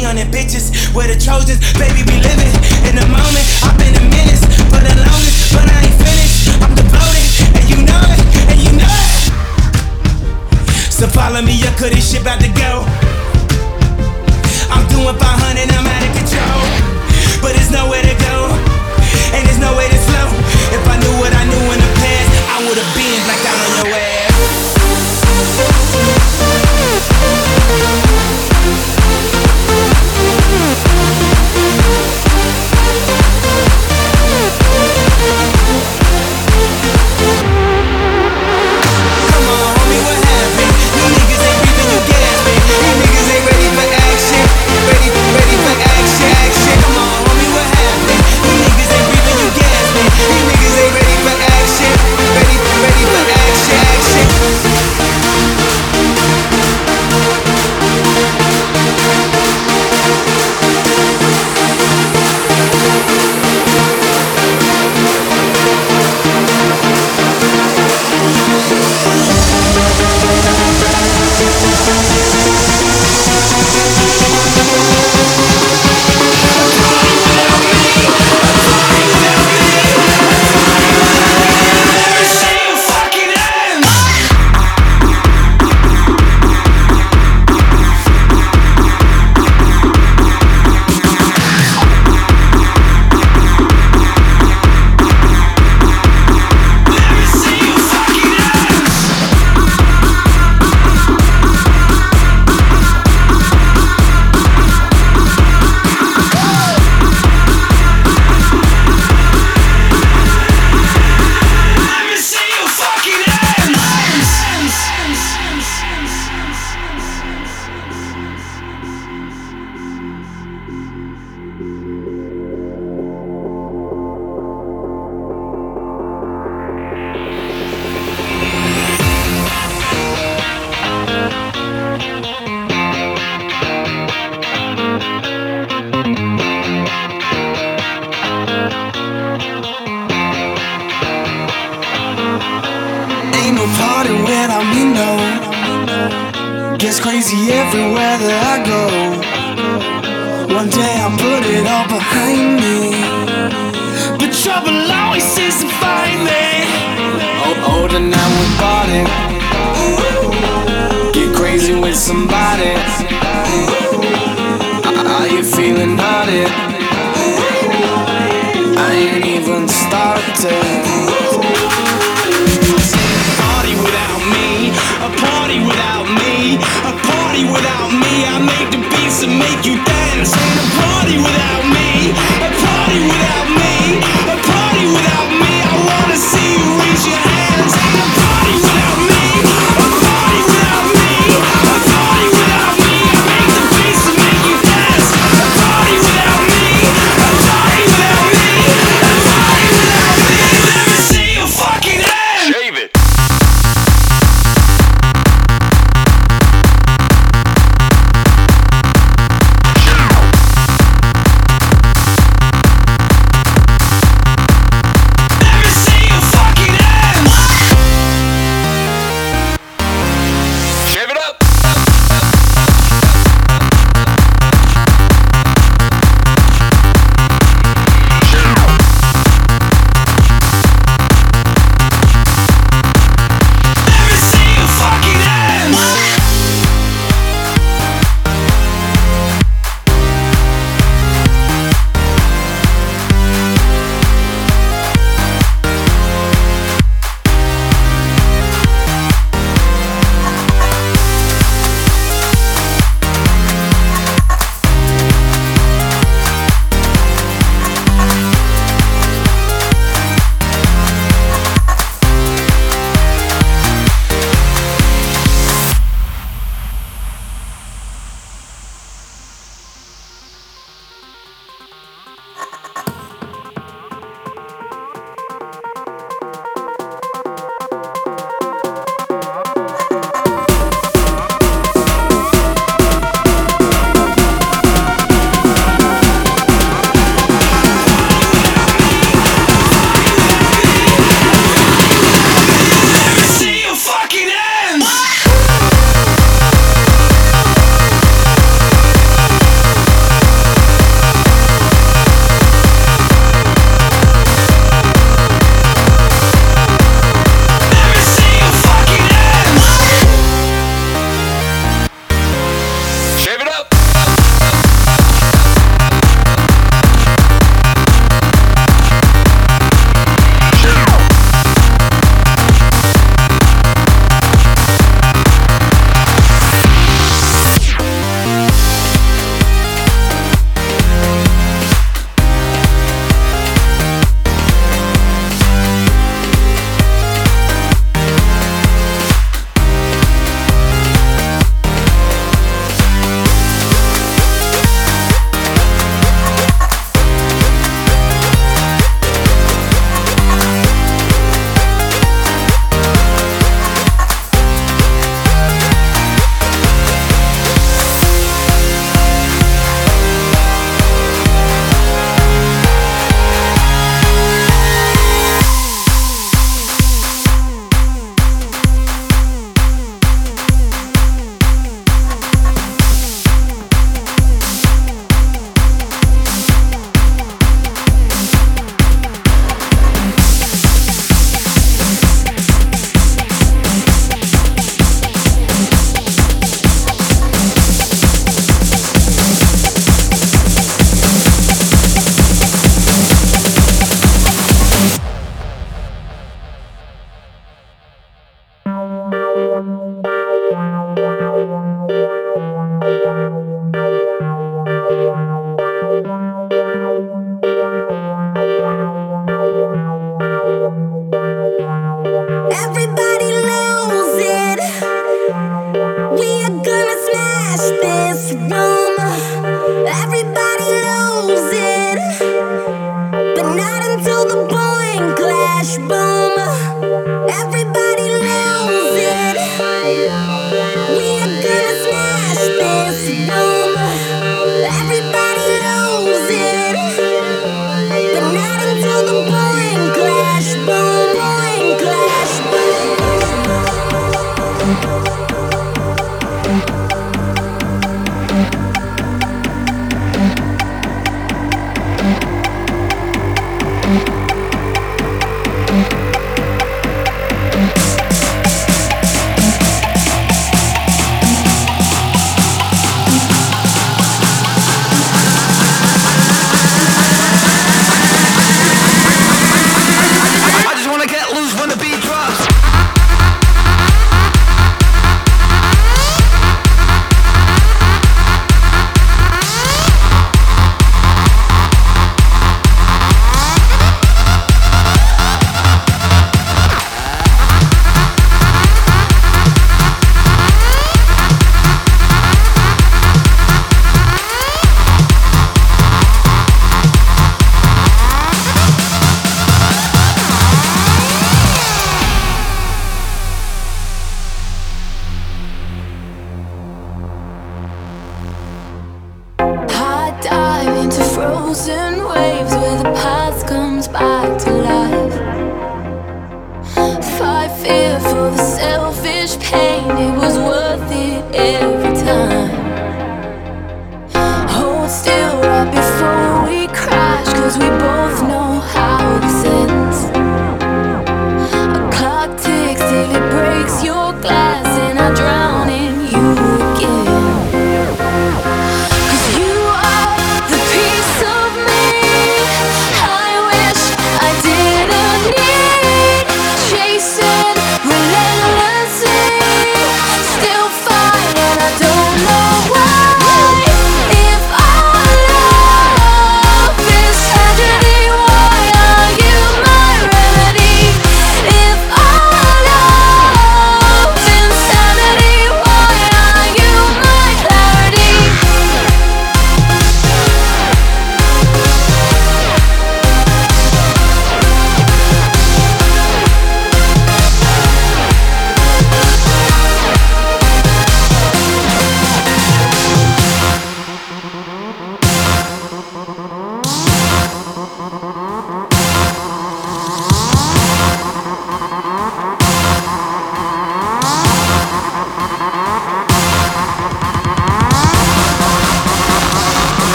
money on them bitches. We're the Trojans, baby, we living in the moment. I've been a menace for the longest, but I ain't finished. I'm devoted, and you know it, and you know it. So follow me up, cause this shit about to go. I'm doing 500, I'm out of control. But there's nowhere to go, and there's nowhere to slow. If I knew what I knew in the past, I would've been like I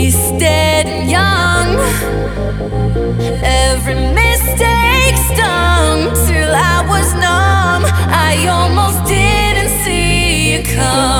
wasted young. Every mistake stung till I was numb. I almost didn't see you come.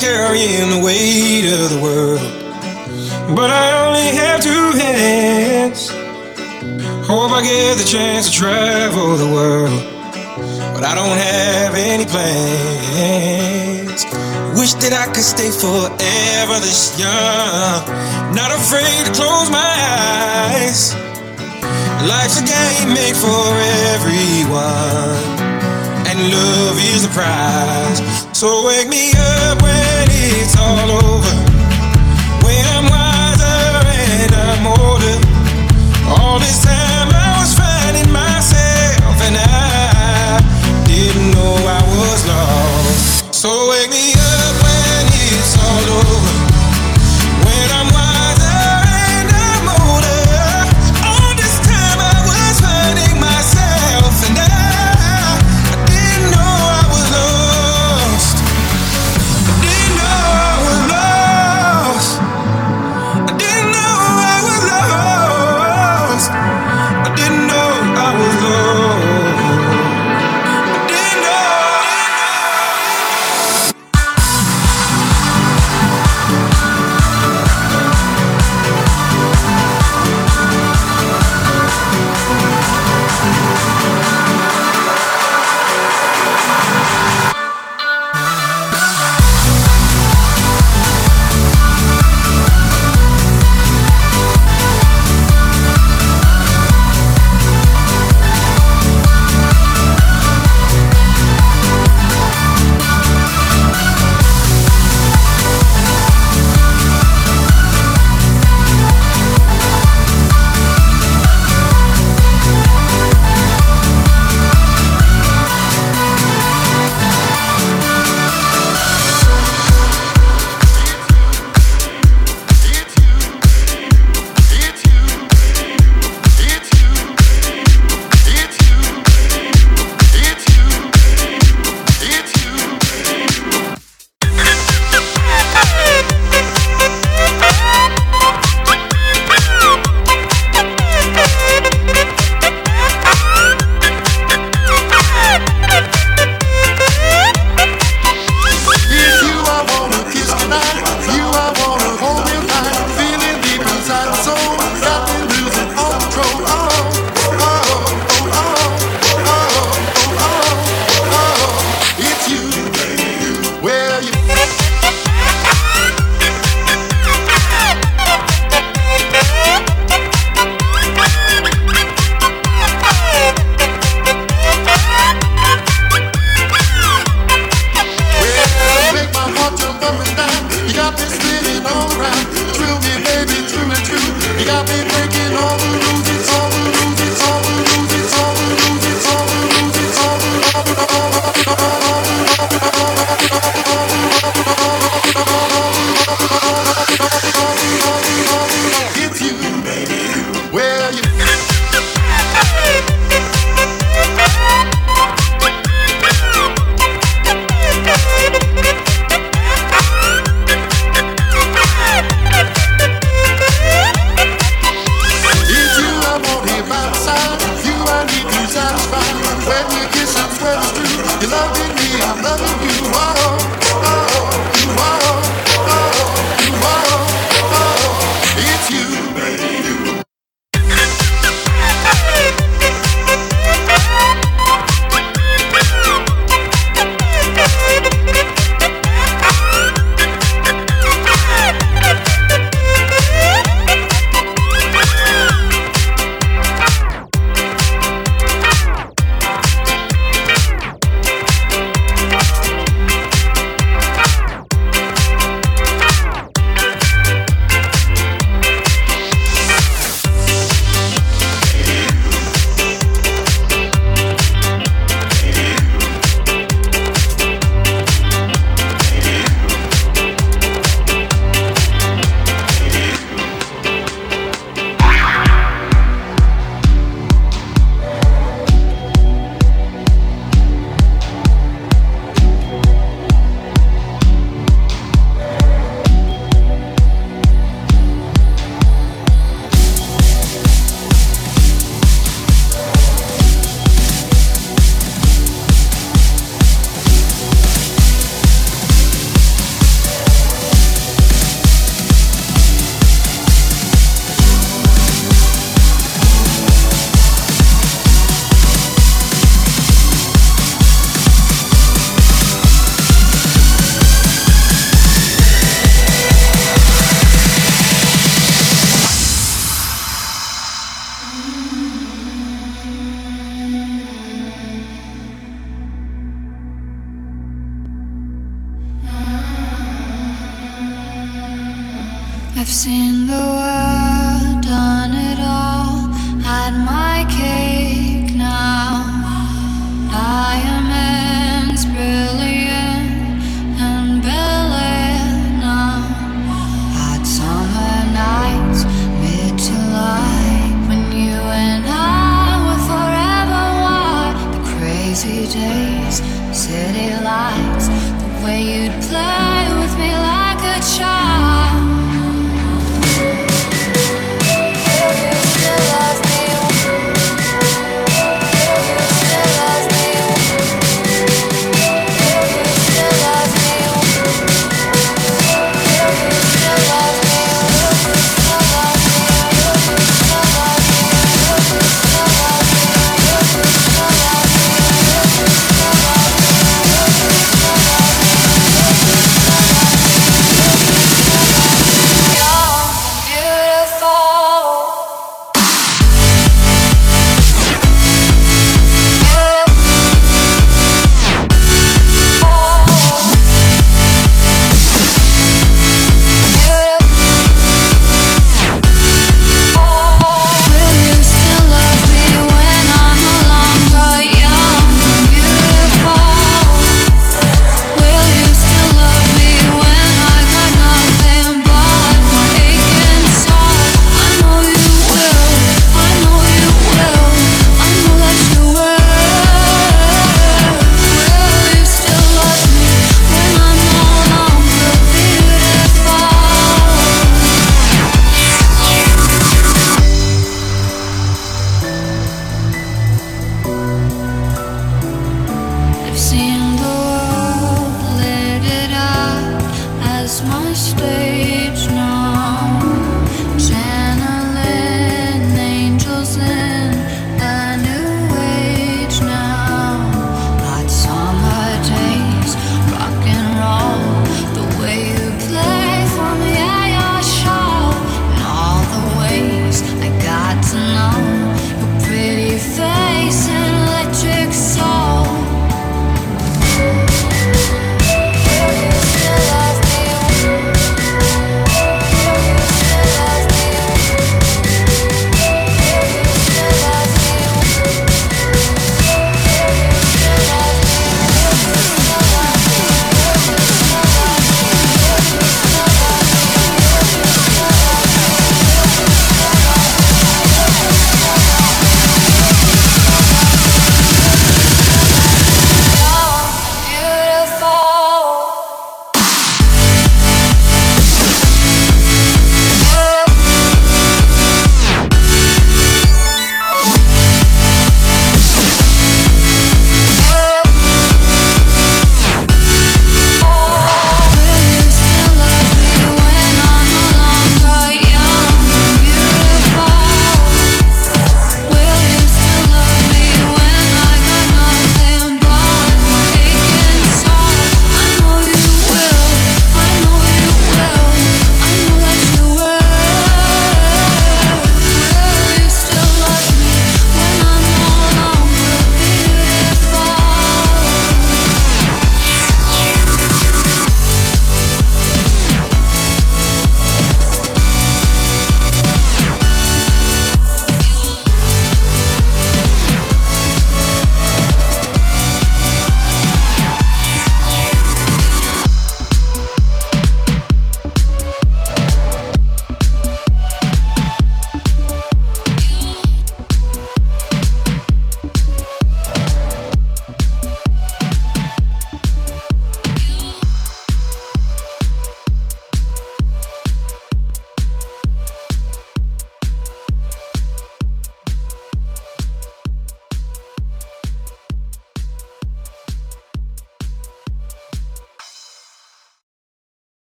Carrying the weight of the world, but I only have two hands. Hope I get the chance to travel the world, but I don't have any plans. Wish that I could stay forever this young, not afraid to close my eyes. Life's a game made for everyone and love is the prize. So wake me up when it's all over. When I'm wiser and I'm older. All this time I was finding myself and I didn't know I was lost. So wake me